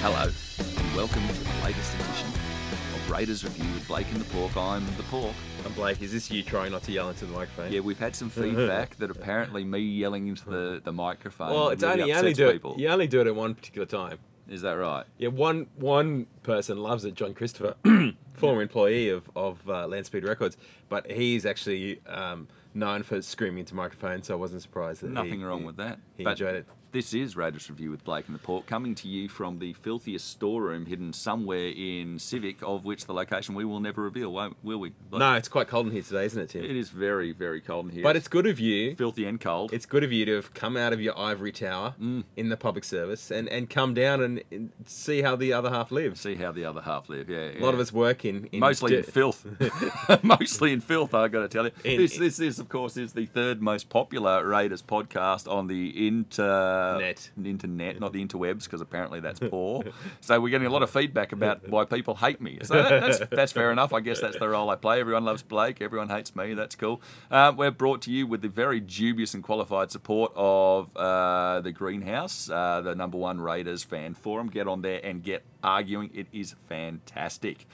Hello, and welcome to the latest edition of Raiders Review with Blake and the Pork. I'm the Pork. I'm Blake. Is this you trying not to yell into the microphone? Yeah, we've had some feedback that apparently me yelling into the, the microphone. Well, it's really only you only do people. it. You only do it at one particular time. Is that right? Yeah, one one person loves it. John Christopher, former employee of of uh, Landspeed Records, but he's actually um, known for screaming into microphones. So I wasn't surprised that Nothing he, wrong he- with that. He But enjoyed it. This is Raiders Review with Blake and the Port, coming to you from the filthiest storeroom hidden somewhere in Civic, of which the location we will never reveal, won't, will we? Blake? No, it's quite cold in here today, isn't it, Tim? It is very, very cold in here. But it's good of you. filthy and cold. It's good of you to have come out of your ivory tower Mm. in the public service and, and come down and, and see how the other half lives. See how the other half live. Yeah, A lot of us work in, in mostly in filth. mostly in filth, I've got to tell you. In- this, this, this, of course, is the third most popular Raiders podcast on the inter Net. internet, not the interwebs, because apparently that's poor. so we're getting a lot of feedback about why people hate me. So that, that's that's fair enough. I guess that's the role I play. Everyone loves Blake. Everyone hates me. That's cool. Uh, we're brought to you with the very dubious and qualified support of uh, the Greenhouse, uh, the number one Raiders fan forum. Get on there and get arguing. It is fantastic.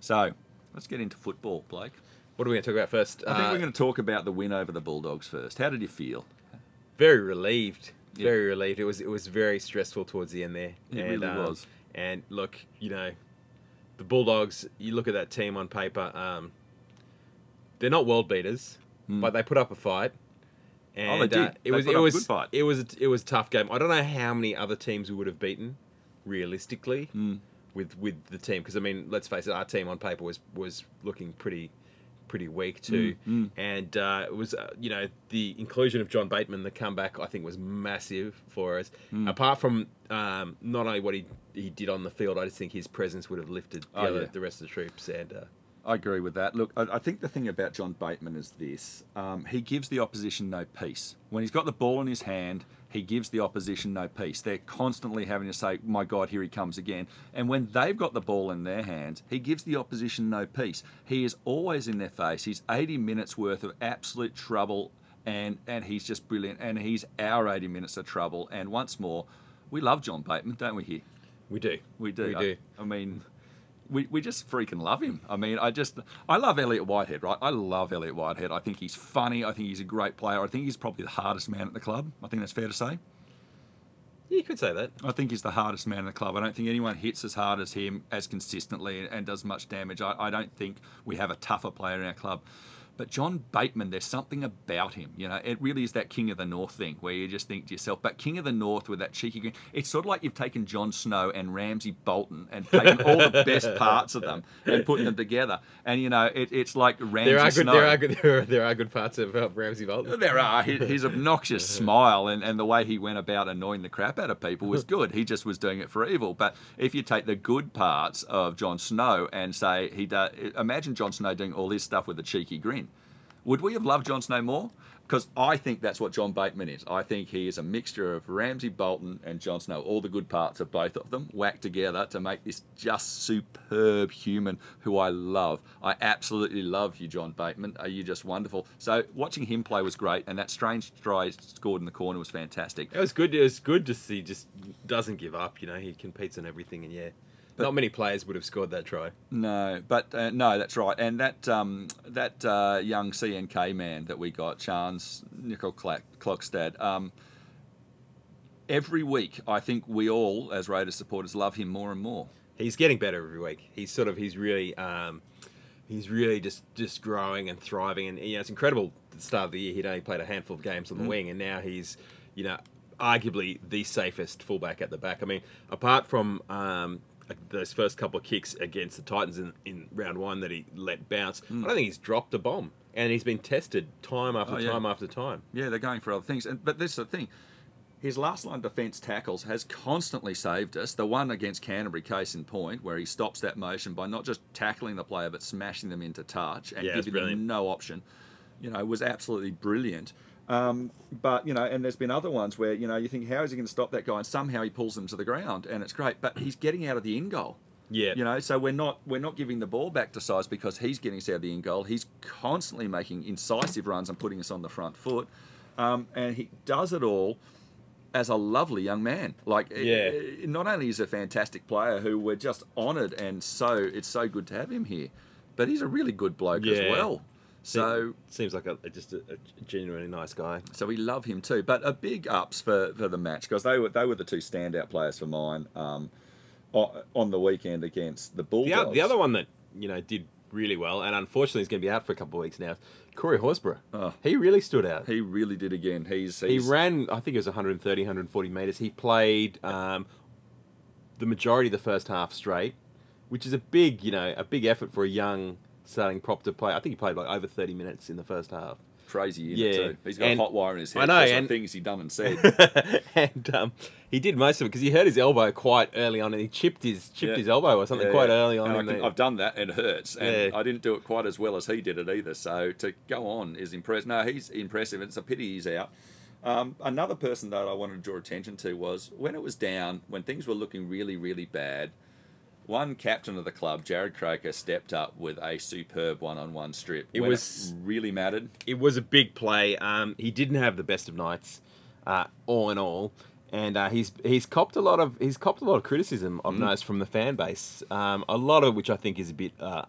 So let's get into football, Blake. What are we going to talk about first? I think Uh, we're going to talk about the win over the Bulldogs first. How did you feel? very relieved. Yeah. Very relieved. It was it was very stressful towards the end there. It really was. And look, you know, the Bulldogs. You look at that team on paper. Um, they're not world beaters, but they put up a fight. And Hmm. Oh, they did. Uh, it They was it was good fight. it was it was a tough game. I don't know how many other teams we would have beaten, realistically, Hmm. with with the team. Because I mean, let's face it, our team on paper was was looking pretty pretty weak too. Hmm, And uh, it was, uh, you know, the inclusion of John Bateman, the comeback, I think was massive for us. Hmm. Apart from um, not only what he he did on the field, I just think his presence would have lifted the, Oh, other, yeah. the rest of the troops. And uh, I agree with that. Look, I, I think the thing about John Bateman is this: um, he gives the opposition no peace. When he's got the ball in his hand, he gives the opposition no peace. They're constantly having to say, "My God, here he comes again." And when they've got the ball in their hands, he gives the opposition no peace. He is always in their face. He's 80 minutes worth of absolute trouble, and and he's just brilliant. And he's our 80 minutes of trouble. And once more, we love John Bateman, don't we? Here. we do, We do. we I- do. I, mean, we, we just freaking love him. I mean, I just I love Elliott Whitehead, right? I love Elliott Whitehead. I think he's funny. I think he's a great player. I think he's probably the hardest man at the club. I think that's fair to say. Yeah, you could say that. I think he's the hardest man in the club. I don't think anyone hits as hard as him as consistently and does much damage. I, I don't think we have a tougher player in our club. But John Bateman, there's something about him. You know, it really is that King of the North thing where you just think to yourself, but King of the North with that cheeky grin. It's sort of like you've taken Jon Snow and Ramsay Bolton and taken all the best parts of them and put them together. And, you know, it, it's like Ramsay There are good, Snow. there are good, there are, there are good parts of uh, Ramsay Bolton. There are. His, his obnoxious smile and, and the way he went about annoying the crap out of people was good. He just was doing it for evil. But if you take the good parts of Jon Snow and say he does, imagine Jon Snow doing all this stuff with a cheeky grin. Would we have loved Jon Snow more? Because I think that's what John Bateman is. I think he is a mixture of Ramsay Bolton and Jon Snow, all the good parts of both of them whacked together to make this just superb human who I love. I absolutely love you, John Bateman. Uh, Are you just wonderful? So watching him play was great, and that strange try scored in the corner was fantastic. It was good. It was good to see. Just doesn't give up. You know, he competes in everything, and yeah, not many players would have scored that try. No, but uh, no, that's right. And that um, that uh, young CNK man that we got, Chance Nickel Clockstad, um, every week I think we all, as Raiders supporters, love him more and more. He's getting better every week. He's sort of he's really um, he's really just just growing and thriving, and you know it's incredible. At the start of the year, he'd only played a handful of games on the wing, and now he's you know arguably the safest fullback at the back. I mean, apart from um, those first couple of kicks against the Titans in, in round one that he let bounce, I don't think he's dropped a bomb, and he's been tested time after Oh, yeah. time after time. Yeah, they're going for other things. And, but this is the thing. His last line defence tackles has constantly saved us. The one against Canterbury, case in point, where he stops that motion by not just tackling the player but smashing them into touch and Yeah, giving them no option, you know, was absolutely brilliant. Um, but you know, and there's been other ones where you know you think, how is he going to stop that guy? And somehow he pulls them to the ground, and it's great. But he's getting out of the in goal. Yeah. You know, so we're not we're not giving the ball back to size because he's getting us out of the in goal. He's constantly making incisive runs and putting us on the front foot, um, and he does it all as a lovely young man. Like, Yeah. eh, not only is he a fantastic player who we're just honoured and so it's so good to have him here, but he's a really good bloke as well. So, seems like a, just a, a genuinely nice guy. so we love him too. But a big ups for, for the match because they were they were the two standout players for mine um, on the weekend against the The, Bulldogs. o- the other one that you know did really well, and unfortunately is going to be out for a couple of weeks now. Corey Horsburgh. Oh. He really stood out. he really did again. He's, He ran, I think it was 130, 140 meters. He played um, the majority of the first half straight, which is a big, you know, a big effort for a young starting prop to play. I think he played like over 30 minutes in the first half. crazy Yeah, too. He's got and- a hot wire in his head. I know, and- things he done and said. and um, he did most of it because he hurt his elbow quite early on, and he chipped his chipped Yeah. his elbow or something Yeah, quite early on. And I can, the... I've done that and it hurts, and. I didn't do it quite as well as he did it either. So to go on is impressive. No, he's impressive. It's a pity he's out. Um, another person that I wanted to draw attention to was when it was down, when things were looking really, really bad. One captain of the club, Jarrod Croker, stepped up with a superb one-on-one strip. It when was- really mattered. it was a big play. Um, he didn't have the best of nights, uh, all in all, and uh, he's he's copped a lot of he's copped a lot of criticism. I've noticed from the fan base, um, a lot of which I think is a bit uh,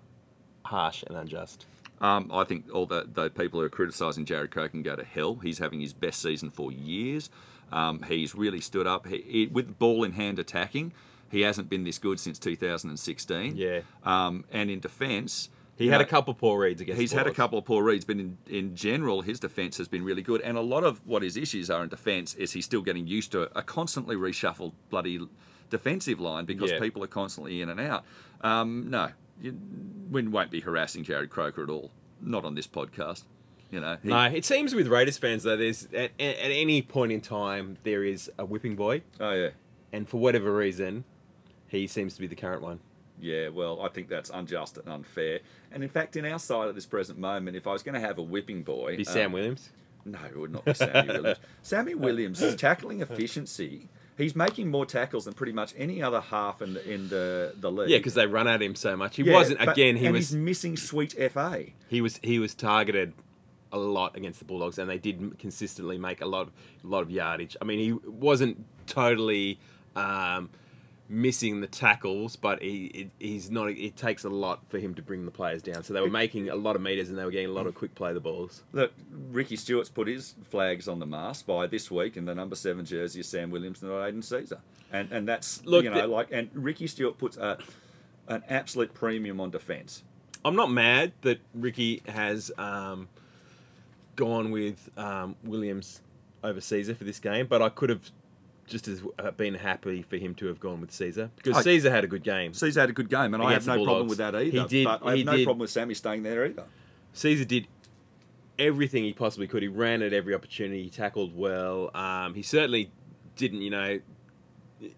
harsh and unjust. Um, I think all the, the people who are criticising Jarrod Croker can go to hell. He's having his best season for years. Um, he's really stood up he, he, with ball in hand attacking. He hasn't been this good since 2016. Yeah. Um, and in defence, He had know, a couple of poor reads against. He's had a couple of poor reads, but in, in general, his defence has been really good. And a lot of what his issues are in defence is he's still getting used to a constantly reshuffled bloody defensive line because Yeah. people are constantly in and out. Um, no, you, we won't be harassing Jarrod Croker at all. Not on this podcast. You know, he- No, it seems with Raiders fans though, there's at, at at any point in time there is a whipping boy, Oh yeah, and for whatever reason, he seems to be the current one. yeah. Well, I think that's unjust and unfair. And in fact, in our side at this present moment, if I was going to have a whipping boy, Be Sam um, Williams. No, it would not be Sammy Williams. Sammy Williams' is tackling efficiency. He's making more tackles than pretty much any other half in the in the, the league. Yeah, because they run at him so much. He Yeah, wasn't but- again. He and was he's missing sweet FA. he was he was targeted a lot against the Bulldogs, and they did consistently make a lot of a lot of yardage. I mean, he wasn't totally um, missing the tackles, but he he's not. It takes a lot for him to bring the players down. So they were making a lot of meters, and they were getting a lot of quick play the balls. Look, Ricky Stuart's put his flags on the mast by this week, and the number seven jersey is Sam Williams, not Aidan Sezer, and and that's Look, you know the- like and Ricky Stuart puts a, an absolute premium on defence. I'm not mad that Ricky has um, gone with um, Williams over Sezer for this game, but I could have just as uh, been happy for him to have gone with Sezer because I- Sezer had a good game. Sezer had a good game, and I have no problem with that either. He did- but I have no did- problem with Sammy staying there either. Sezer did everything he possibly could. He ran at every opportunity. He tackled well. Um, he certainly didn't, you know,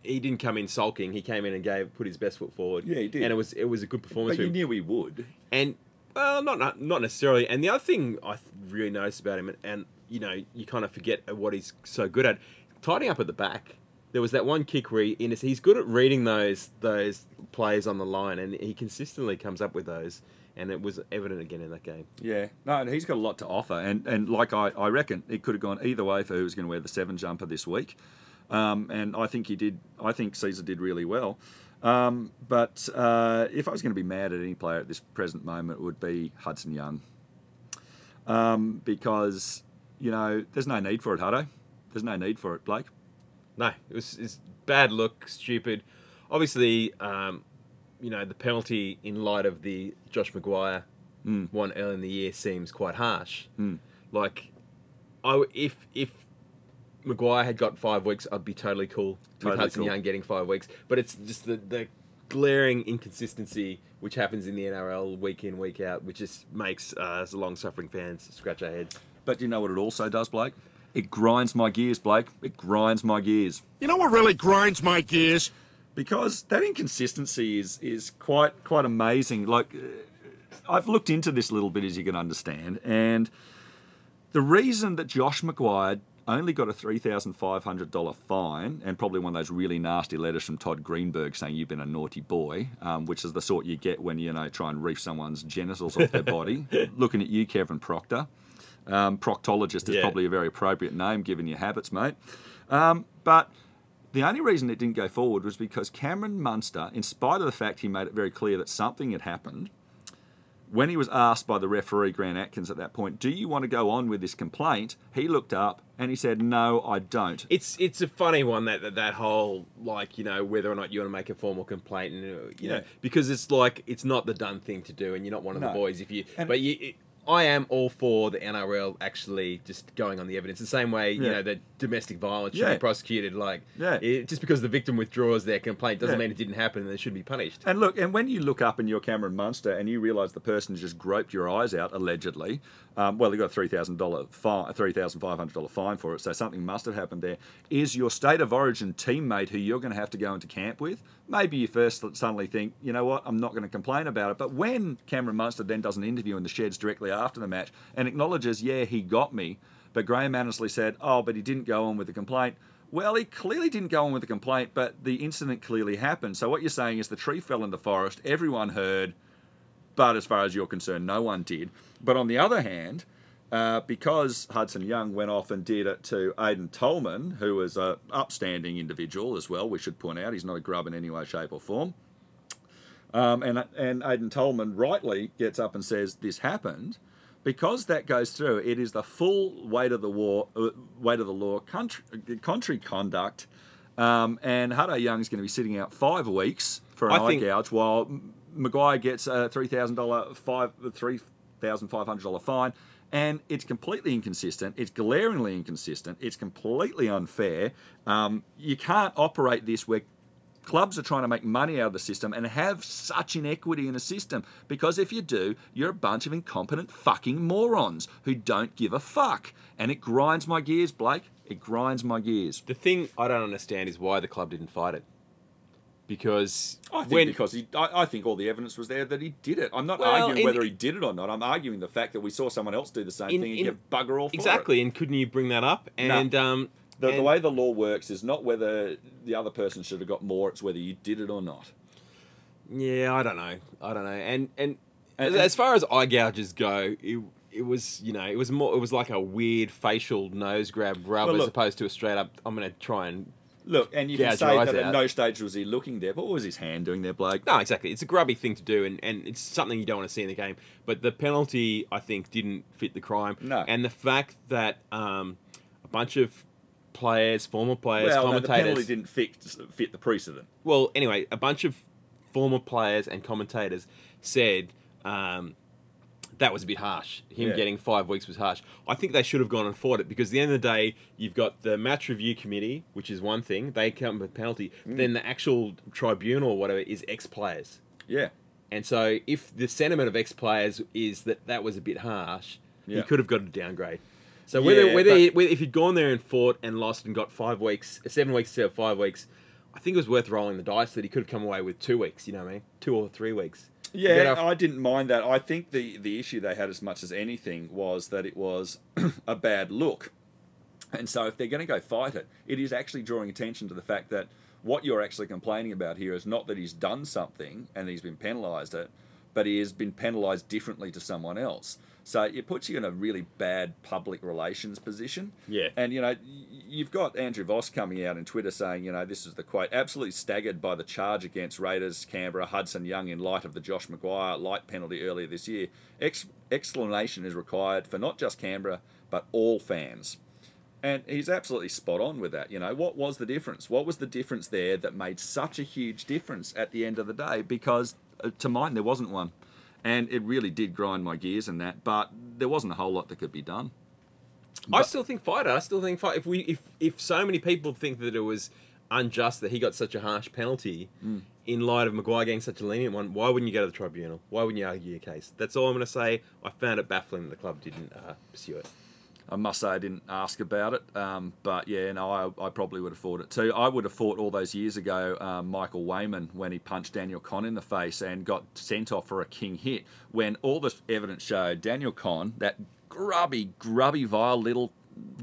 he didn't come in sulking. He came in and gave put his best foot forward. Yeah, he did. and it was it was a good performance. But you knew he would. And well, not not, not necessarily. And the other thing I really noticed about him, and, and you know, you kind of forget what he's so good at, tidying up at the back. There was that one kick where he, he's good at reading those those players on the line, and he consistently comes up with those. And it was evident again in that game. Yeah, no, and he's got a lot to offer, and and like I, I reckon it could have gone either way for who was going to wear the seven jumper this week, um, and I think he did. I think Sezer did really well, um, but uh, if I was going to be mad at any player at this present moment, it would be Hudson Young, um, because you know there's no need for it, Hutto. There's no need for it, Blake. No, it was it's bad look, stupid. Obviously, um, you know the penalty in light of the Josh McGuire Mm. one early in the year seems quite harsh. Mm. Like, I if if McGuire had got five weeks, I'd be totally cool Totally with Hudson cool. Young getting five weeks. But it's just the the glaring inconsistency which happens in the NRL week in week out, which just makes uh, us long suffering fans scratch our heads. But you know what it also does, Blake? It grinds my gears, Blake. It grinds my gears. You know what really grinds my gears? because that inconsistency is is quite quite amazing. Like uh, I've looked into this a little bit, as you can understand, and the reason that Josh McGuire only got a three thousand five hundred dollar fine, and probably one of those really nasty letters from Todd Greenberg saying you've been a naughty boy, um, which is the sort you get when you know try and reef someone's genitals off their body. Looking at you, Kevin Proctor. Um, proctologist is Yeah. probably a very appropriate name given your habits, mate. Um, but the only reason it didn't go forward was because Cameron Munster, in spite of the fact he made it very clear that something had happened, when he was asked by the referee, Grant Atkins, at that point, do you want to go on with this complaint? He looked up and he said, no, I don't. It's it's a funny one that, that that whole like you know whether or not you want to make a formal complaint and you Yeah. know because it's like it's not the done thing to do and you're not one of No. the boys if you And- but you. It, I am all for the NRL actually just going on the evidence the same way you know that domestic violence should Yeah. be prosecuted like Yeah. it- just because the victim withdraws their complaint doesn't Yeah. mean it didn't happen and they should be punished. And look, and when you look up in your Cameron Munster and you realise the person just groped your eyes out allegedly, um, well, they got a $3,000 fine, $3,500 fine for it. So something must have happened there. Is your state of origin teammate who you're going to have to go into camp with? Maybe you first suddenly think, you know what, I'm not going to complain about it. But when Cameron Munster then does an interview in the sheds directly after the match and acknowledges, yeah, he got me, but Graham Annesley said, oh, but he didn't go on with the complaint. Well, he clearly didn't go on with the complaint, but the incident clearly happened. So what you're saying is the tree fell in the forest, everyone heard, but as far as you're concerned, no one did. But on the other hand, uh, because Hudson Young went off and did it to Aiden Tolman, who was a upstanding individual as well, we should point out, he's not a grub in any way, shape, or form. Um, and and Aiden Tolman rightly gets up and says this happened. Because that goes through, it is the full weight of the war, uh, weight of the law, country, contrary conduct, um, and Hutto Young is going to be sitting out five weeks for an I eye think- gouge, while McGuire gets a three thousand dollar five three thousand five hundred dollar fine, and it's completely inconsistent. It's glaringly inconsistent. It's completely unfair. Um, you can't operate this where clubs are trying to make money out of the system and have such inequity in the system because if you do, you're a bunch of incompetent fucking morons who don't give a fuck. And it grinds my gears, Blake. It grinds my gears. The thing I don't understand is why the club didn't fight it. Because I think when because he, I, I think all the evidence was there that he did it. I'm not Well, arguing in- whether he did it or not. I'm arguing the fact that we saw someone else do the same In- thing and in- get bugger all for it. exactly, and couldn't you bring that up? And um, The, the way the law works is not whether the other person should have got more; it's whether you did it or not. Yeah, I don't know. I don't know. And and, And- as, as far as eye gouges go, it, it was you know it was more it was like a weird facial nose grab rub Well, as opposed to a straight up. I'm going to try and Look, and you can say that at out. no stage was he looking there, but what was his hand doing there, Blake? no, exactly. It's a grubby thing to do, and, and it's something you don't want to see in the game. But the penalty, I think, didn't fit the crime. No. And the fact that um, a bunch of players, former players, well, no, the commentators, penalty didn't fit, fit the precedent. well, anyway, a bunch of former players and commentators said um, that was a bit harsh. Him Yeah. getting five weeks was harsh. I think they should have gone and fought it because at the end of the day, you've got the match review committee, which is one thing. They come with penalty. Mm. Then the actual tribunal or whatever is ex players. Yeah, And so if the sentiment of ex players is that that was a bit harsh, Yeah. he could have got a downgrade. So whether Yeah, whether, but- he- whether if he'd gone there and fought and lost and got five weeks, seven weeks instead of five weeks, I think it was worth rolling the dice that he could have come away with two weeks. You know what I mean? Two or three weeks. yeah, Better- I didn't mind that. I think the the issue they had as much as anything was that it was a bad look, and so if they're going to go fight it, it is actually drawing attention to the fact that what you're actually complaining about here is not that he's done something and he's been penalised it, but he has been penalised differently to someone else. So it puts you in a really bad public relations position. Yeah. And, you know, you've got Andrew Voss coming out in Twitter saying, you know, this is the quote, absolutely staggered by the charge against Raiders, Canberra, Hudson Young in light of the Josh McGuire light penalty earlier this year. Ex- explanation is required for not just Canberra, but all fans. And he's absolutely spot on with that. You know, what was the difference? What was the difference there that made such a huge difference at the end of the day? Because uh, to mine, there wasn't one. And it really did grind my gears and that, but there wasn't a whole lot that could be done. I still think fight it. I still think fight. If we if if so many people think that it was unjust that he got such a harsh penalty Hmm. in light of McGuire getting such a lenient one, why wouldn't you go to the tribunal? Why wouldn't you argue your case? That's all I'm going to say. I found it baffling that the club didn't uh, pursue it. I must say I didn't ask about it, um, but yeah, no, I, I probably would have fought it too. I would have fought all those years ago um, Michael Weyman when he punched Daniel Conn in the face and got sent off for a king hit. When all the evidence showed Daniel Conn, that grubby, grubby, vile little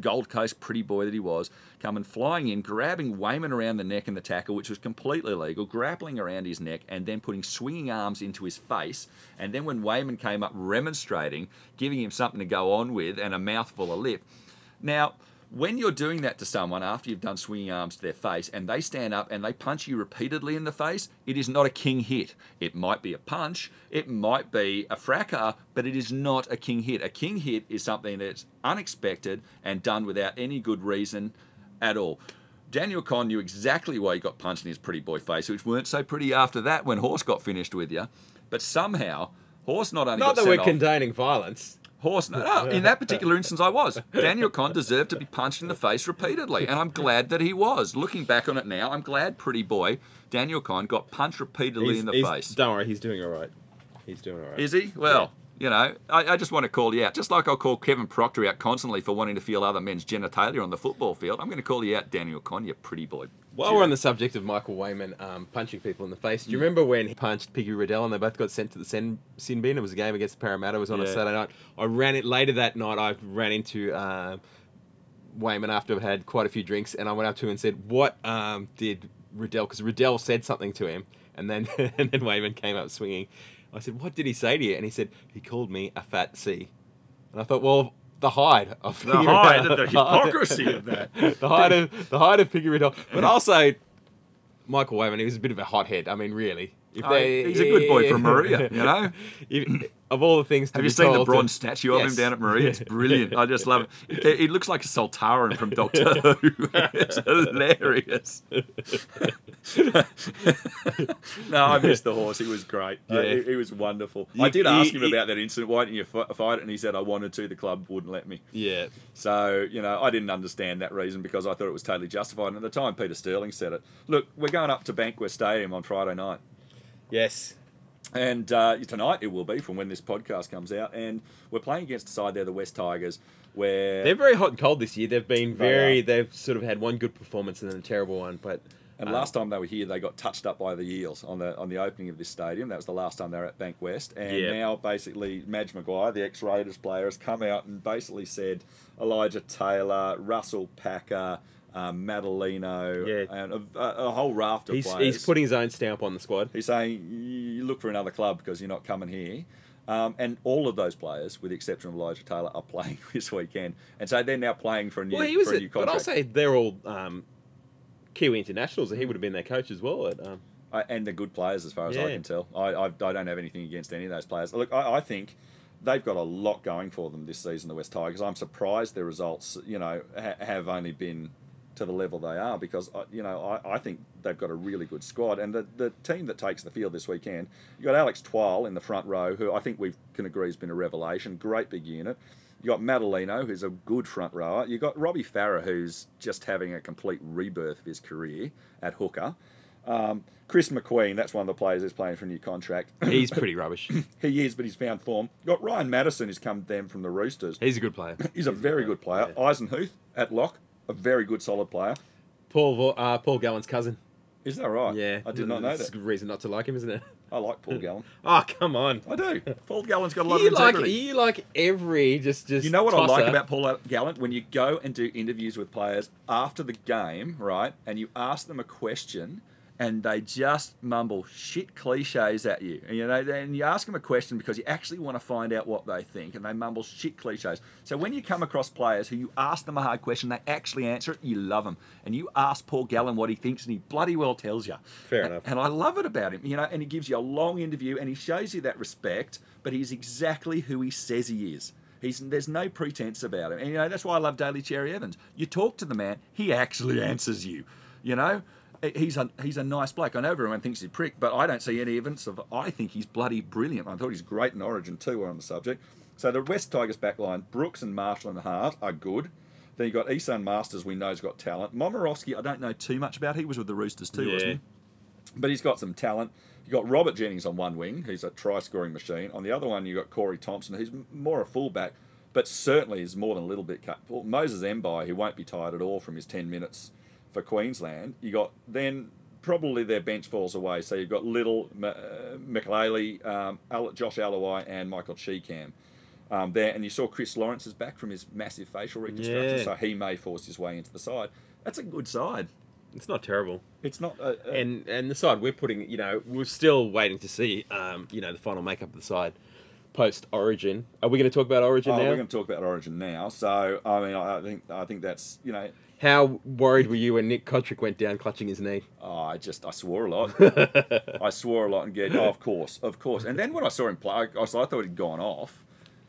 Gold Coast pretty boy that he was, coming flying in, grabbing Weyman around the neck and the tackle, which was completely legal, grappling around his neck, and then putting swinging arms into his face. And then when Weyman came up remonstrating, giving him something to go on with and a mouthful of lip. Now, when you're doing that to someone after you've done swinging arms to their face and they stand up and they punch you repeatedly in the face, it is not a king hit. It might be a punch, it might be a fracas, but it is not a king hit. A king hit is something that's unexpected and done without any good reason at all. Daniel Conn knew exactly why he got punched in his pretty boy face, which weren't so pretty after that when Horse got finished with you. But somehow, Horse not only Not that we're off, condoning violence. Horse, no, no, in that particular instance, I was. Daniel Conn deserved to be punched in the face repeatedly, and I'm glad that he was. Looking back on it now, I'm glad, pretty boy, Daniel Conn got punched repeatedly in the He's- face. Don't worry, he's doing all right. He's doing all right. Is he? Well, you know, I, I just want to call you out. Just like I'll call Kevin Proctor out constantly for wanting to feel other men's genitalia on the football field, I'm going to call you out, Daniel Conn, you pretty boy. While we're on the subject of Michael Weyman um, punching people in the face, do you remember when he punched Piggy Riddell and they both got sent to the sin, sin bin? It was a game against Parramatta. It was on a Saturday night. I ran it later that night. I ran into um Weyman after I'd had quite a few drinks, and I went up to him and said, "What um, did Riddell?" Because Riddell said something to him, and then and then Weyman came up swinging. I said, "What did he say to you?" And he said, "He called me a fat C." And I thought, well. The hide of The hide, Riddell. the hypocrisy of that. the height of the height of Piggy Riddell, but also Michael Weyman. He was a bit of a hothead. I mean, really. If Oh, he's a good boy from Maria, you know? If- of all the things, to Have you seen the told to- bronze statue of Yes. him down at Maria? It's brilliant. I just love it. He he looks like a Sontaran from Doctor Who. it's hilarious. no, I missed the horse. He was great. Yeah. he, he was wonderful. You- I did you- ask him you- about that incident. Why didn't you fight it? And he said, I wanted to. The club wouldn't let me. Yeah, So, you know, I didn't understand that reason because I thought it was totally justified. And at the time, Peter Sterling said it. Look, we're going up to Bankwest Stadium on Friday night. Yes, And uh, tonight it will be from when this podcast comes out. And we're playing against the side there, the West Tigers, where. they're very hot and cold this year. They've been very. are. They've sort of had one good performance and then a terrible one. But and um, last time they were here, they got touched up by the Eels on the on the opening of this stadium. That was the last time they were at Bank West. And Yeah. now, basically, Madge Maguire, the ex Raiders player, has come out and basically said Elijah Taylor, Russell Packer, um, Matulino, Yeah. and a, a, whole raft of he's players. he's putting his own stamp on the squad. He's saying you look for another club because you're not coming here. Um, and all of those players, with the exception of Elijah Taylor, are playing this weekend, and so they're now playing for a new, Well, he was, a but I'll say they're all um, Kiwi internationals. He would have been their coach as well. At, um, Uh, and they're good players as far as I can tell. I, I, I don't have anything against any of those players. Look, I, I think they've got a lot going for them this season, the West Tigers. I'm surprised their results, you know, ha- have only been to the level they are because, uh, you know, I, I think they've got a really good squad. And the, the team that takes the field this weekend, you got Alex Twal in the front row, who I think we can agree has been a revelation. Great big unit. You got Matulino, who's a good front rower. You got Robbie Farah, who's just having a complete rebirth of his career at hooker. Um, Chris McQueen, that's one of the players who's playing for a new contract. he's pretty rubbish. he is, but he's found form. You got Ryan Matterson, who's come down from the Roosters. He's a good player. He's a very good player. Eisenhuth at lock, a very good, solid player. Paul uh, Paul Gallen's cousin. Is that right? Yeah, I did not know That's that. a reason not to like him, isn't it? I like Paul Gallen. Oh, come on. I do. Paul Gallen's got a lot You of like integrity. you like every just just. You know what I like about Paul Gallen? When you go and do interviews with players after the game, right, and you ask them a question and they just mumble shit cliches at you. And, you know, and you ask them a question because you actually want to find out what they think and they mumble shit cliches. So when you come across players who you ask them a hard question, they actually answer it, you love them. And you ask Paul Gallen what he thinks and he bloody well tells you. Fair enough. And I love it about him, you know, and he gives you a long interview and he shows you that respect, but he's exactly who he says he is. He's, there's no pretense about him. And, you know, that's why I love Daly Cherry Evans. You talk to the man, he actually answers you, you know? He's a, he's a nice bloke. I know everyone thinks he's a prick, but I don't see any evidence of. I think he's bloody brilliant. I thought he's great in Origin too. On the subject. So the West Tigers backline, Brooks and Marshall and Hart are good. Then you got Esan Marsters, we know's got talent. Momorowski, I don't know too much about. He was with the Roosters too, wasn't he? but he's got some talent. You got Robert Jennings on one wing, he's a try scoring machine. On the other one, you got Corey Thompson, who's more a fullback, but certainly is more than a little bit capable. Moses Mbye, who won't be tired at all from his ten minutes for Queensland. You got then probably their bench falls away. So you've got Little, M- uh, McLeary, um, Josh Aloiai, and Michael Chee Kam. Um, there, and you saw Chris Lawrence is back from his massive facial reconstruction, Yeah. so he may force his way into the side. That's a good side. It's not terrible. It's not. A, a, And and the side we're putting, you know, we're still waiting to see, um, you know, the final makeup of the side. post Origin. Are we going to talk about Origin Oh, now? we're going to talk about Origin now. So I mean, I think I think that's you know, How worried were you when Nick Cotric went down clutching his knee? oh, I just I swore a lot. I swore a lot and get, oh, of course, of course. And then when I saw him play, I, I thought he'd gone off.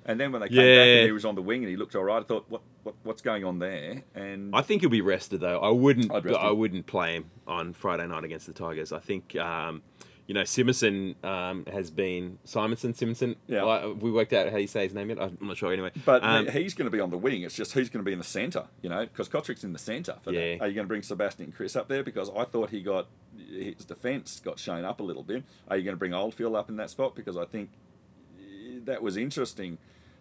And then when they came back and he was on the wing and he looked all right, I thought, what, what what's going on there? And I think he'll be rested though. I wouldn't. I wouldn't play him on Friday night against the Tigers. I think. Um, you know, Simonsson um, has been Simonsson. Simonsson. Yeah. We worked out how you say his name yet. I'm not sure. Anyway, But um, he's going to be on the wing. It's just who's going to be in the centre, you know, because Cotric's in the centre for Yeah. that. Are you going to bring Sebastian Kris up there? Because I thought he got his defence got shown up a little bit. Are you going to bring Oldfield up in that spot? Because I think eh, that was interesting.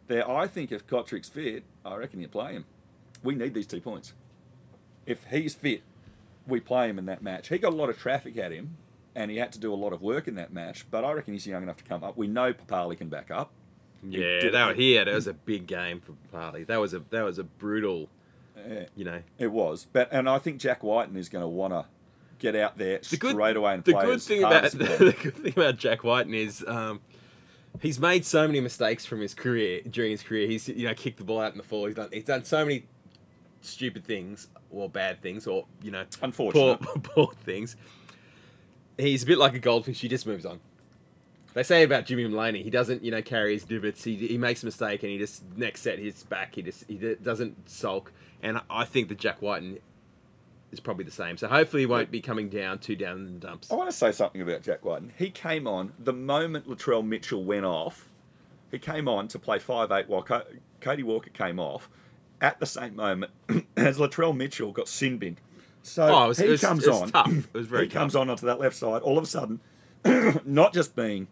There, I think if Cotric's fit, I reckon you play him. We need these two points. If he's fit, we play him in that match. He got a lot of traffic at him, and he had to do a lot of work in that match. But I reckon he's young enough to come up. We know Papalii can back up. yeah, did- that was, he had, that was a big game for Papalii. That was a that was a brutal. Eh, You know, It was, but and I think Jack Wighton is going to want to get out there the good, straight away and the play good thing about he the good thing about Jack Wighton is um, he's made so many mistakes from his career during his career. He's you know kicked the ball out in the fall. He's done he's done so many stupid things or bad things or you know poor Unfortunate. poor things. He's a bit like a goldfish. He just moves on. They say about Jimmy Maloney, he doesn't, you know, carry his divots. He, he makes a mistake and he just next set hits back. He just he doesn't sulk. And I think that Jack Wighton is probably the same. So hopefully he won't be coming down too down in the dumps. I want to say something about Jack Wighton. He came on the moment Latrell Mitchell went off. He came on to play five eight while Co- Cody Walker came off at the same moment as Latrell Mitchell got sin binned. So Oh, was- he was- comes on. tough. It was very he comes on onto that left side. All of a sudden, not just being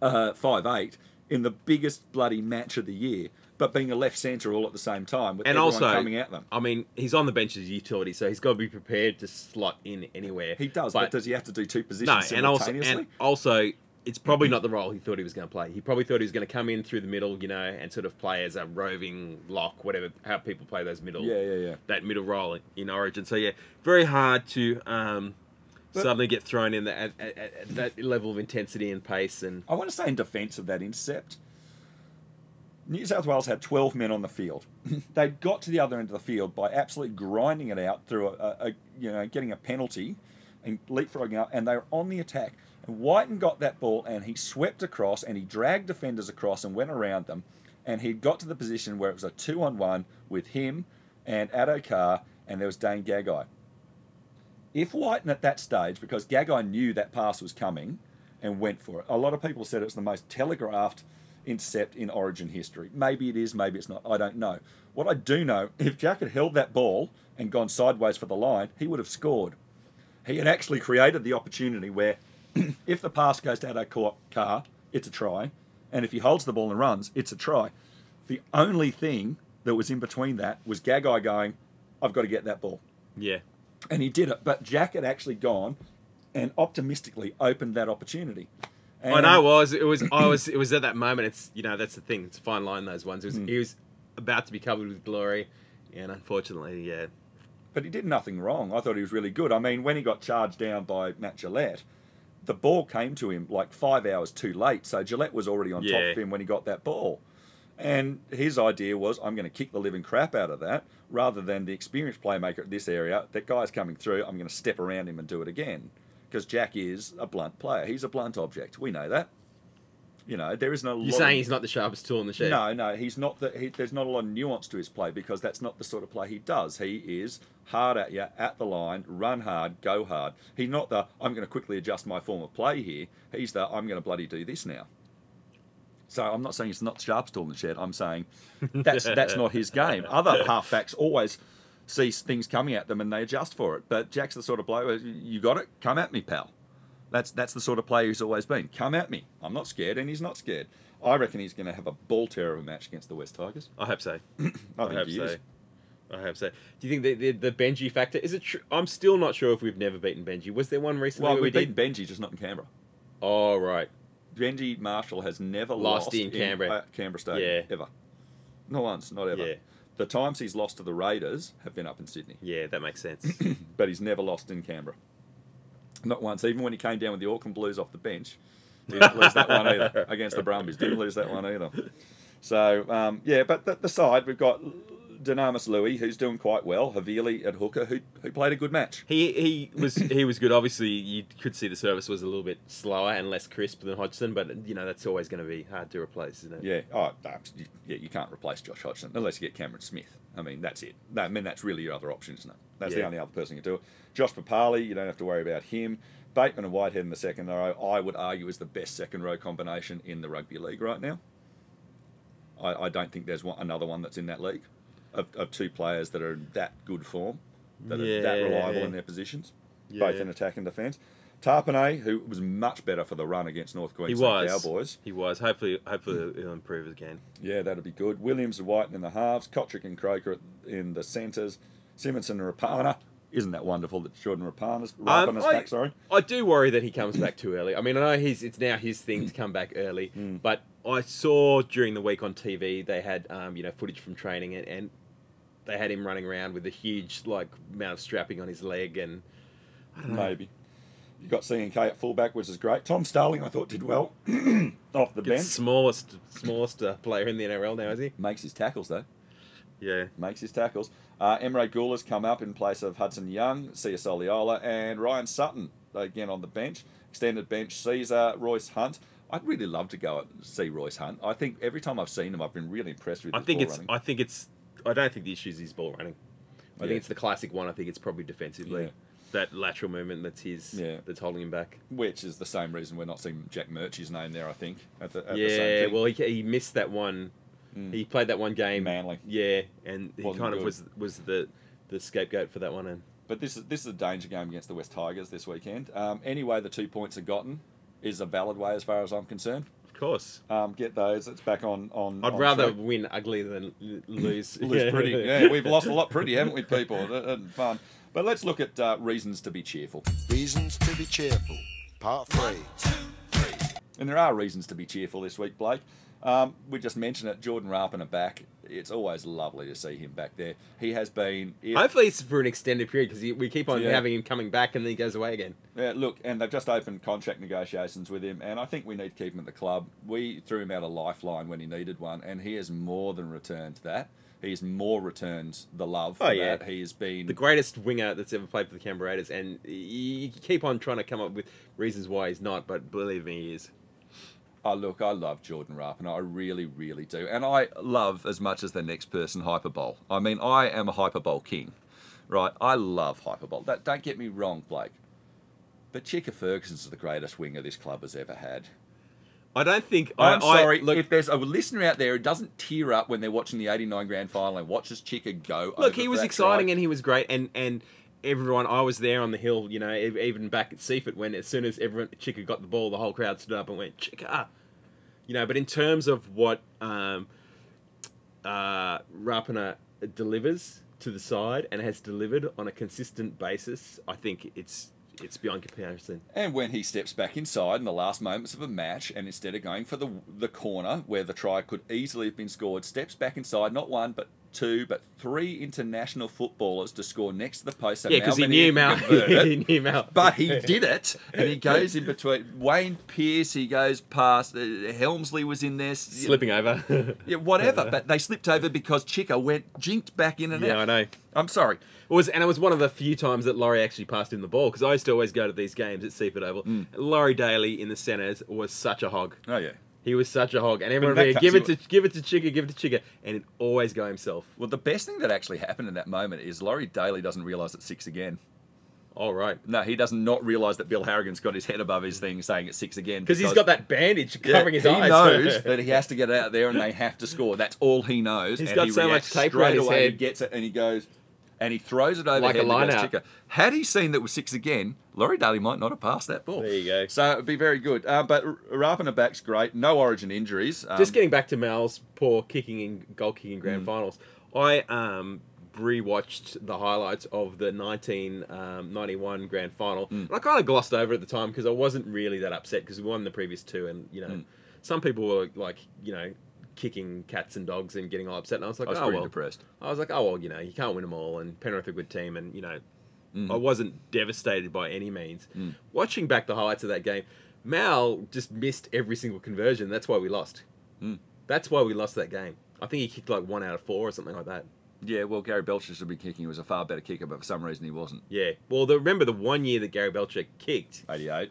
uh, five eight in the biggest bloody match of the year, but being a left centre all at the same time with and also coming at them. I mean, he's on the bench as a utility, so he's got to be prepared to slot in anywhere. He does, but, does he have to do two positions no, and also simultaneously? and also it's probably not the role he thought he was going to play. He probably thought he was going to come in through the middle, you know, and sort of play as a roving lock, whatever how people play those middle yeah, yeah, yeah. that middle role in- in Origin. So yeah, very hard to um, But- suddenly get thrown in that at, at, at that level of intensity and pace and I want to say in defence of that intercept, New South Wales had 12 men on the field. they got to the other end of the field by absolutely grinding it out through a, a, a you know getting a penalty and leapfrogging up, and they were on the attack. And Wighton got that ball and he swept across and he dragged defenders across and went around them, and he'd got to the position where it was a two-on-one with him and Addo Carr, and there was Dane Gagai. If Wighton at that stage, because Gagai knew that pass was coming and went for it, a lot of people said it's the most telegraphed intercept in Origin history. Maybe it is, maybe it's not. I don't know. What I do know, if Jack had held that ball and gone sideways for the line, he would have scored. He had actually created the opportunity where if the pass goes to Addo Carr, it's a try. And if he holds the ball and runs, it's a try. The only thing that was in between that was Gagai going, I've got to get that ball yeah. and he did it. But Jack had actually gone and optimistically opened that opportunity. And I know it was. It was. I was. It was at that moment. It's you know that's the thing. It's a fine line. Those ones. It was, Hmm. He was about to be covered with glory, and unfortunately, yeah. But he did nothing wrong. I thought he was really good. I mean, when he got charged down by Matt Gillett, the ball came to him like five hours too late. So Gillett was already on top of him when he got that ball. And his idea was, I'm going to kick the living crap out of that, rather than the experienced playmaker at this area. That guy's coming through. I'm going to step around him and do it again, because Jack is a blunt player. He's a blunt object. We know that. You know, there isn't a lot You're of- saying he's not the sharpest tool in the shed. No, no, he's not. The, he, there's not a lot of nuance to his play because that's not the sort of play he does. He is hard at you, at the line, run hard, go hard. He's not the I'm going to quickly adjust my form of play here. He's the I'm going to bloody do this now. So I'm not saying it's not sharp tool in the shed. I'm saying that's that's not his game. Other halfbacks always see things coming at them and they adjust for it. But Jack's the sort of player. where You got it. Come at me, pal. That's that's the sort of player he's always been. Come at me. I'm not scared, and he's not scared. I reckon he's going to have a ball terror of a match against the West Tigers. I hope so. I I think hope so. is. I hope so. Do you think the, the the Benji factor is it? Tr- I'm still not sure if we've never beaten Benji. Was there one recently Well, we beat did? Benji, just not in Canberra. Oh right. Benji Marshall has never Lost lost, in Canberra. uh, Canberra Stadium Yeah. ever. Not once, not ever. Yeah. The times he's lost to the Raiders have been up in Sydney, Yeah, that makes sense. but he's never lost in Canberra. Not once. Even when he came down with the Auckland Blues off the bench, Didn't lose that one either against the Brumbies. Didn't lose that one either. So um, yeah, but the, the side we've got Dunamis Lui, who's doing quite well. Havili at hooker, who who played a good match. He he was he was good. Obviously, you could see the service was a little bit slower and less crisp than Hodgson, but you know that's always going to be hard to replace, isn't it? Yeah. Oh, you- yeah. You can't replace Josh Hodgson unless you get Cameron Smith. I mean, that's it. I mean, that's really your other option, isn't it? That's the only other person you can do it. Josh Papalii, you don't have to worry about him. Bateman and Whitehead in the second row, I would argue is the best second row combination in the rugby league right now. I, I don't think there's one, another one that's in that league of, of two players that are in that good form, that are that reliable in their positions, both in attack and defence. Tapine, who was much better for the run against North Queensland. Cowboys. He was. Hopefully, hopefully he'll improve again. Yeah, that'll be good. Williams and White in the halves, Cotric and Croker in the centres, Simonsson and Rapana. Isn't that wonderful that Jordan Rapana's Um, Rapana's I- back? Sorry. I do worry that he comes back too early. I mean, I know he's it's now his thing to come back early, Mm. but I saw during the week on TV they had um, you know footage from training and, and they had him running around with a huge like amount of strapping on his leg and I don't know. Maybe. You got C and K at fullback, which is great. Tom Starling, I thought, did well off the the bench. smallest smallest uh, player in the NRL now, is he? Makes his tackles though. Yeah. Makes his tackles. Uh, Emre Guler's come up in place of Hudson Young, Sia Soliola, and Ryan Sutton again on the bench. Extended bench, Sezer, Royce Hunt. I'd really love to go and see Royce Hunt. I think every time I've seen him, I've been really impressed with I think it's running. I think it's I don't think the issue is his ball running. I Yeah. think it's the classic one. I think it's probably defensively. Yeah. That lateral movement that's his Yeah. that's holding him back. Which is the same reason we're not seeing Jack Murchie's name there, I think. At the, at the yeah, same well, he, he missed that one. Mm. He played that one game. Manly. Yeah, and he Wasn't kind of was was the the scapegoat for that one. And But this is this is a danger game against the West Tigers this weekend. Um, any way the two points are gotten is a valid way as far as I'm concerned. of course, Um, get those. It's back on on. I'd on rather track. win ugly than l- lose. lose pretty. Yeah, we've lost a lot pretty, haven't we, people? Fun. But let's look at uh, reasons to be cheerful. Reasons to be cheerful. Part 3. And there are reasons to be cheerful this week, Blake. Um, we just mentioned it. Jordan Rapana back. It's always lovely to see him back there. He has been. if- Hopefully, it's for an extended period because we keep on Yeah. having him coming back and then he goes away again. Yeah, look, and they've just opened contract negotiations with him, and I think we need to keep him at the club. We threw him out a lifeline when he needed one, and he has more than returned that. He's more returned the love. Oh, yeah. that. he has been. The greatest winger that's ever played for the Canberra Raiders, and you keep on trying to come up with reasons why he's not, but believe me, he is. Oh, look, I love Jordan Rapana. I really, really do. And I love as much as the next person hyperbole. I mean, I am a hyperbole king, right? I love hyperbole. That, don't get me wrong, Blake. But Chicka Ferguson's the greatest winger this club has ever had. I don't think. I'm I, I- sorry. look, if there's a listener out there who doesn't tear up when they're watching the 89 grand final and watches Chicka go. Look, he was exciting try, and he was great, and and everyone. I was there on the hill, you know, even back at Seiffert when as soon as everyone Chicka got the ball, the whole crowd stood up and went Chicka, you know. But in terms of what um, uh, Rapana delivers to the side and has delivered on a consistent basis, I think it's it's beyond comparison. And when he steps back inside in the last moments of a match, and instead of going for the the corner where the try could easily have been scored, steps back inside, not one but two, but three international footballers to score next to the post. So Yeah, because he knew Mal. he knew Mal. But he did it, and he goes in between Wayne Pearce. He goes past uh, Helmsley was in there, slipping over. yeah, whatever. But they slipped over because Chicka went jinked back in and yeah, out. I know. I'm sorry. It was, and it was one of the few times that Laurie actually passed him the ball because I used to always go to these games at Seiffert Oval. Mm. Laurie Daley in the centres was such a hog. Oh yeah. He was such a hog, and everyone would be, give it to give it to Chigga, give it to Chigga, and he'd always go himself. Well, the best thing that actually happened in that moment is Laurie Daley doesn't realise it's six again. All right, No, he does not realise that Bill Harrigan's got his head above his thing saying it's six again. because he's got that bandage Yeah, covering his he eyes. knows that he has to get out there and they have to score. That's all he knows. He's and got he so much tape straight his away. He head. gets it and he goes and he throws it over Like a line out. Chicka. Had he seen that it was six again, Laurie Daley might not have passed that ball. There you go. So it'd be very good. Uh, but Rapana back's great. No Origin injuries. Um, Just getting back to Mal's poor kicking in goal kicking Mm. grand finals, I um rewatched the highlights of the 1991 grand final, Mm. and I kind of glossed over at the time because I wasn't really that upset because we won the previous two, and you know, Mm. some people were like, you know. Kicking cats and dogs and getting all upset, and I was like, I was "Oh pretty well." depressed. I was like, "Oh well, you know, you can't win them all." And Penrith are a good team, and you know, Mm. I wasn't devastated by any means. Watching back the highlights of that game, Mal just missed every single conversion. That's why we lost. Hmm. That's why we lost that game. I think he kicked like one out of four or something like that. Yeah, well, Gary Belcher should be kicking. He was a far better kicker, but for some reason he wasn't. Yeah. Well, the, remember the one year that Gary Belcher kicked 88.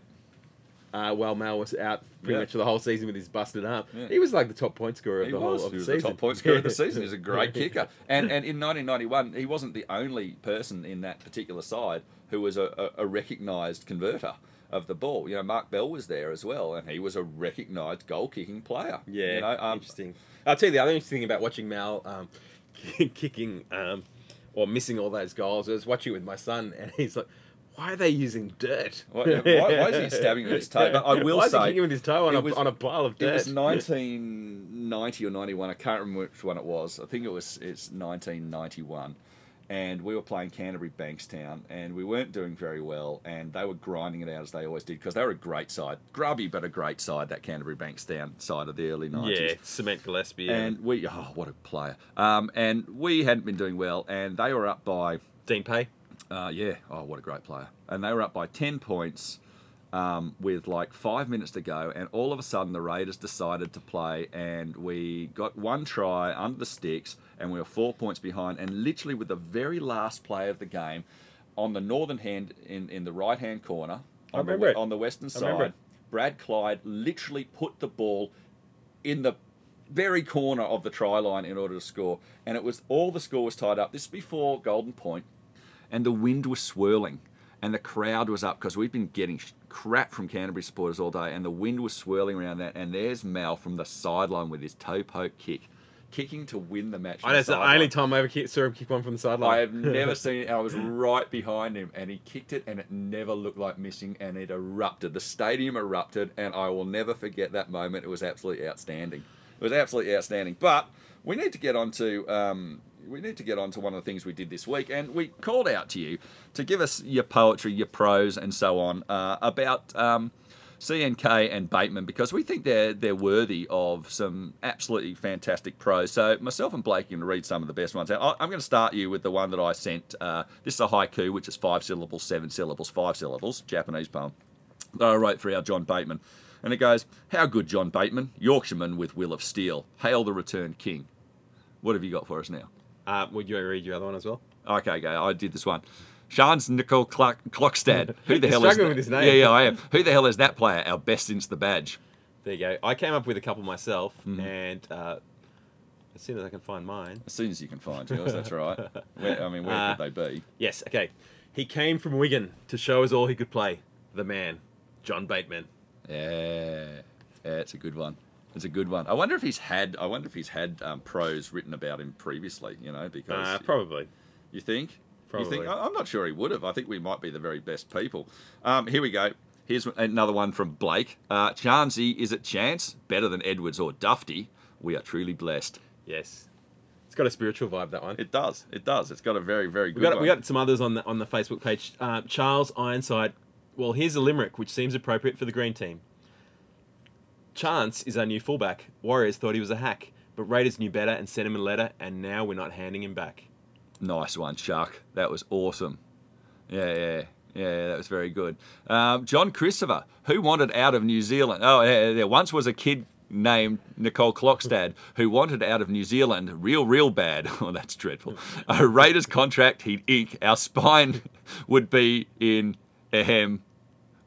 Uh, while Mal was out pretty Yeah. much for the whole season with his busted arm. Yeah. He was like the top point scorer of He the was. whole of he the was season. the top point scorer of the season. He's a great kicker. And and in 1991, he wasn't the only person in that particular side who was a, a, a recognised converter of the ball. You know, Mark Bell was there as well, and he was a recognised goal kicking player. Yeah, you know, um, interesting. I'll tell you the other interesting thing about watching Mal um, kicking um, or missing all those goals. I was watching it with my son, and he's like, "Why are they using dirt? Why- why- why is he stabbing with his toe? But I will why is say, he kicking with his toe on, a, was- on a pile of dirt? It was 1990 or 91. I can't remember which one it was. I think it was it's 1991. And we were playing Canterbury Bankstown, and we weren't doing very well. And they were grinding it out as they always did because they were a great side, grubby but a great side. That Canterbury Bankstown side of the early 90s. yeah, Cement Gillespie and, And we, oh, what a player! Um, and we hadn't been doing well, and they were up by Dean Pay. Uh, yeah. Oh, what a great player. And they were up by 10 points um, with like five minutes to go. And all of a sudden, the Raiders decided to play. And we got one try under the sticks. And we were four points behind. And literally, with the very last play of the game, on the northern hand, in, in the right hand corner, I on, the, remember we- it. on the western side. Brad Clyde literally put the ball in the very corner of the try line in order to score. And it was all the score was tied up. This is before Golden Point, and the wind was swirling, and the crowd was up because we've been getting crap from Canterbury supporters all day, and the wind was swirling around that. And there's Mal from the sideline with his toe poke kick, kicking to win the match. I know it's the only time I ever saw him kick one from the sideline. I have never seen it. I was right behind him, and he kicked it, and it never looked like missing, and it erupted. The stadium erupted, and I will never forget that moment. It was absolutely outstanding. It was absolutely outstanding. But we need to get on to um, we need to get on to one of the things we did this week, and we called out to you to give us your poetry, your prose, and so on uh, about. Um, CNK and Bateman because we think they're they're worthy of some absolutely fantastic prose. So myself and Blake are going to read some of the best ones. I'm going to start you with the one that I sent. Uh, this is a haiku, which is five syllables, seven syllables, five syllables, Japanese poem that I wrote for our John Bateman. And it goes, How good, John Bateman, Yorkshireman with will of steel. Hail the returned king. What have you got for us now? Uh, would you read your other one as well? Okay, okay, I did this one. Shans Nicole Clark, Clockstad. Who the hell is struggling that? with his name. Yeah, yeah, I am. Who the hell is that player? Our best since the badge. There you go. I came up with a couple myself, Mm-hmm. and uh, as soon as I can find mine. As soon as you can find yours, that's right. Where, I mean, where Uh, could they be? Yes, okay. He came from Wigan to show us all he could play. The man, John Bateman. Yeah, yeah, it's a good one. It's a good one. I wonder if he's had. I wonder if he's had um, prose written about him previously. You know, because Uh, probably. you think. You think? Probably. I'm not sure he would have. I think we might be the very best people. Um, here we go. Here's another one from Blake. Uh, Chansey, is it chance? Better than Edwards or Dufty. We are truly blessed. Yes. It's got a spiritual vibe, that one. It does. It does. It's got a very, very good We got one. we got some others on the on the Facebook page. Uh, Charles Ironside. Well, here's a limerick which seems appropriate for the green team. Chance is our new fullback. Warriors thought he was a hack, but Raiders knew better and sent him a letter, and now we're not handing him back. Nice one, Chuck. That was awesome. Yeah, yeah, yeah. That was very good. Um, John Christopher, who wanted out of New Zealand? Oh, yeah, there once was a kid named Nicoll-Klokstad who wanted out of New Zealand real, real bad. Oh, that's dreadful. A Raiders contract he'd eke. Our spine would be in ahem.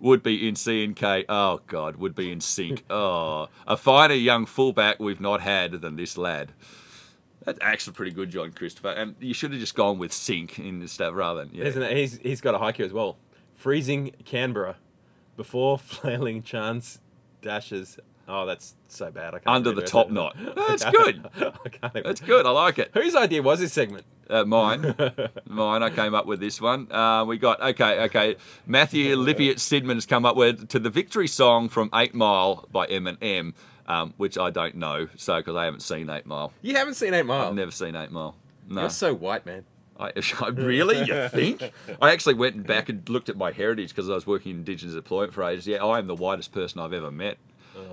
Would be in C and K. Oh God, would be in sync. Oh, a finer young fullback we've not had than this lad. That's actually pretty good, John Christopher. And you should have just gone with sync in the stuff rather than yeah. Isn't it? He's he's got a haiku as well. Freezing Canberra before flailing chance dashes. Oh, that's so bad. I can't Under the top knot. That's good. I can't even- That's good. I like it. Whose idea was this segment? Uh, mine, mine. I came up with this one. Uh, we got okay, okay. Matthew Lippiott Sidman has come up with to the victory song from Eight Mile by Eminem, um, which I don't know, so because I haven't seen Eight Mile. You haven't seen Eight Mile. I've never seen Eight Mile. No. You're so white, man. I, I really? You think? I actually went back and looked at my heritage because I was working in Indigenous employment for ages. Yeah, I am the whitest person I've ever met.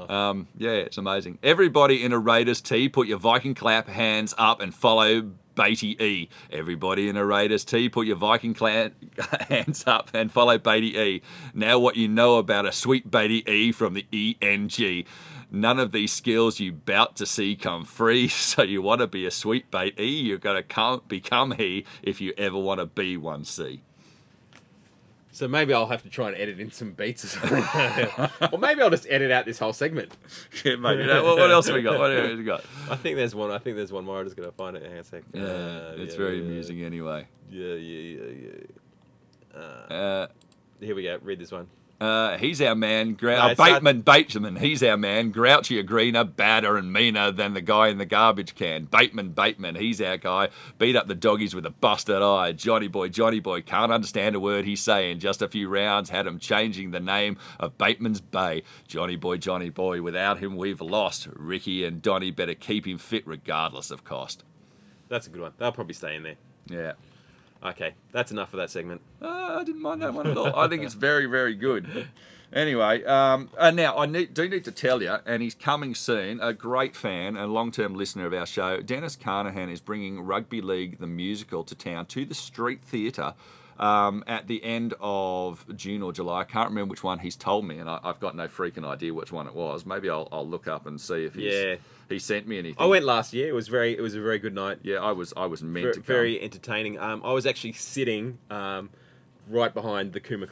Um, yeah, it's amazing. Everybody in a Raiders tee, put your Viking clap hands up and follow Beatty E. Everybody in a Raiders tee, put your Viking clan hands up and follow Beatty E. Now, what you know about a sweet Beatty E from the ENG. None of these skills you bout to see come free, so you want to be a sweet bait E, you've got to come, become he if you ever want to be one C. So maybe I'll have to try and edit in some beats or something. or maybe I'll just edit out this whole segment. Yeah, mate. You know, what, what else have we got? What else have we got? I think there's one. I think there's one more. I'm just gonna find it. Hang on a sec. Yeah, Uh, it's yeah, very yeah, amusing anyway. Yeah, yeah, yeah, yeah. Uh, Here we go. Read this one. Uh, he's our man. Grou- No, uh, it's not- Bateman, Bateman. He's our man. Grouchier, greener, badder, and meaner than the guy in the garbage can. Bateman, Bateman. He's our guy. Beat up the doggies with a busted eye. Johnny boy, Johnny boy. Can't understand a word he's saying. Just a few rounds had him changing the name of Bateman's Bay. Johnny boy, Johnny boy. Without him, we've lost. Ricky and Donny better keep him fit regardless of cost. That's a good one. They'll probably stay in there. Yeah. Okay, that's enough for that segment. Uh, I didn't mind that one at all. I think it's very, very good. Anyway, um, uh, now I need, do need to tell you, and he's coming soon. A great fan and long-term listener of our show, Dennis Carnahan, is bringing Rugby League the musical to town to the Street Theatre um, at the end of June or July. I can't remember which one he's told me, and I, I've got no freaking idea which one it was. Maybe I'll, I'll look up and see if he's, Yeah. he sent me anything. I went last year. It was very. It was a very good night. Yeah, I was I was meant Ver- to come. very entertaining. Um, I was actually sitting um, right behind the Kuma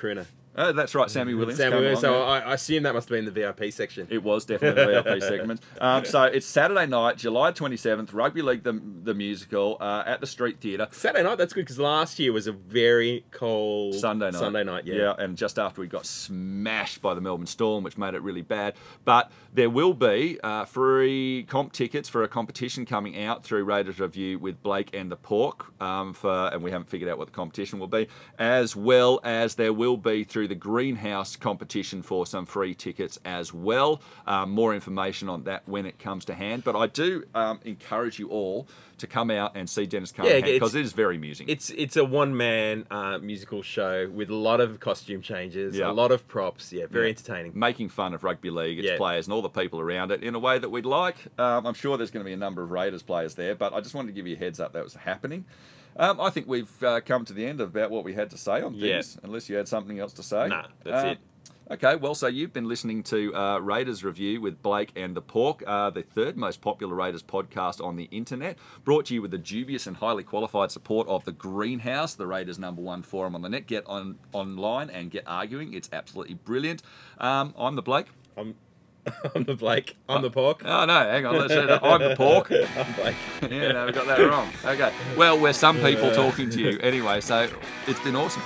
Oh, that's right, Sammy Williams. Sam came Williams, so. I, I assume that must have been the VIP section. It was definitely the VIP segment. Um, so it's Saturday night, July 27th, Rugby League the, the musical uh, at the Street Theatre. Saturday night. That's good because last year was a very cold Sunday night. Sunday night. Yeah. and just after we got smashed by the Melbourne Storm, which made it really bad. But there will be uh, free comp tickets for a competition coming out through Raiders Review with Blake and the Pork. Um, for and we haven't figured out what the competition will be, as well as there will be through the Greenhouse competition for some free tickets as well. Um, more information on that when it comes to hand. But I do um, encourage you all to come out and see Dennis Carnahan it's- because it is very amusing. It's it's a one man uh, musical show with a lot of costume changes, Yeah. a lot of props. Yeah, very Yeah. entertaining. making fun of rugby league, its Yeah. players, and all the people around it in a way that we'd like. Um, I'm sure there's going to be a number of Raiders players there, but I just wanted to give you a heads up that was happening. Um, I think we've uh, come to the end of about what we had to say on Yeah. things, unless you had something else to say. Nah, that's Uh, it. Okay, well, so you've been listening to uh, Raiders Review with Blake and the Pork, uh, the third most popular Raiders podcast on the internet, brought to you with the dubious and highly qualified support of the Greenhouse, the Raiders' number one forum on the net. Get on online and get arguing; it's absolutely brilliant. Um, I'm the Blake. I'm I'm the Blake. I'm the pork. Oh no, hang on. Let's say that. I'm the pork. I'm Blake. Yeah, no, we got that wrong. Okay. Well, we're some people talking to you anyway, so it's been awesome.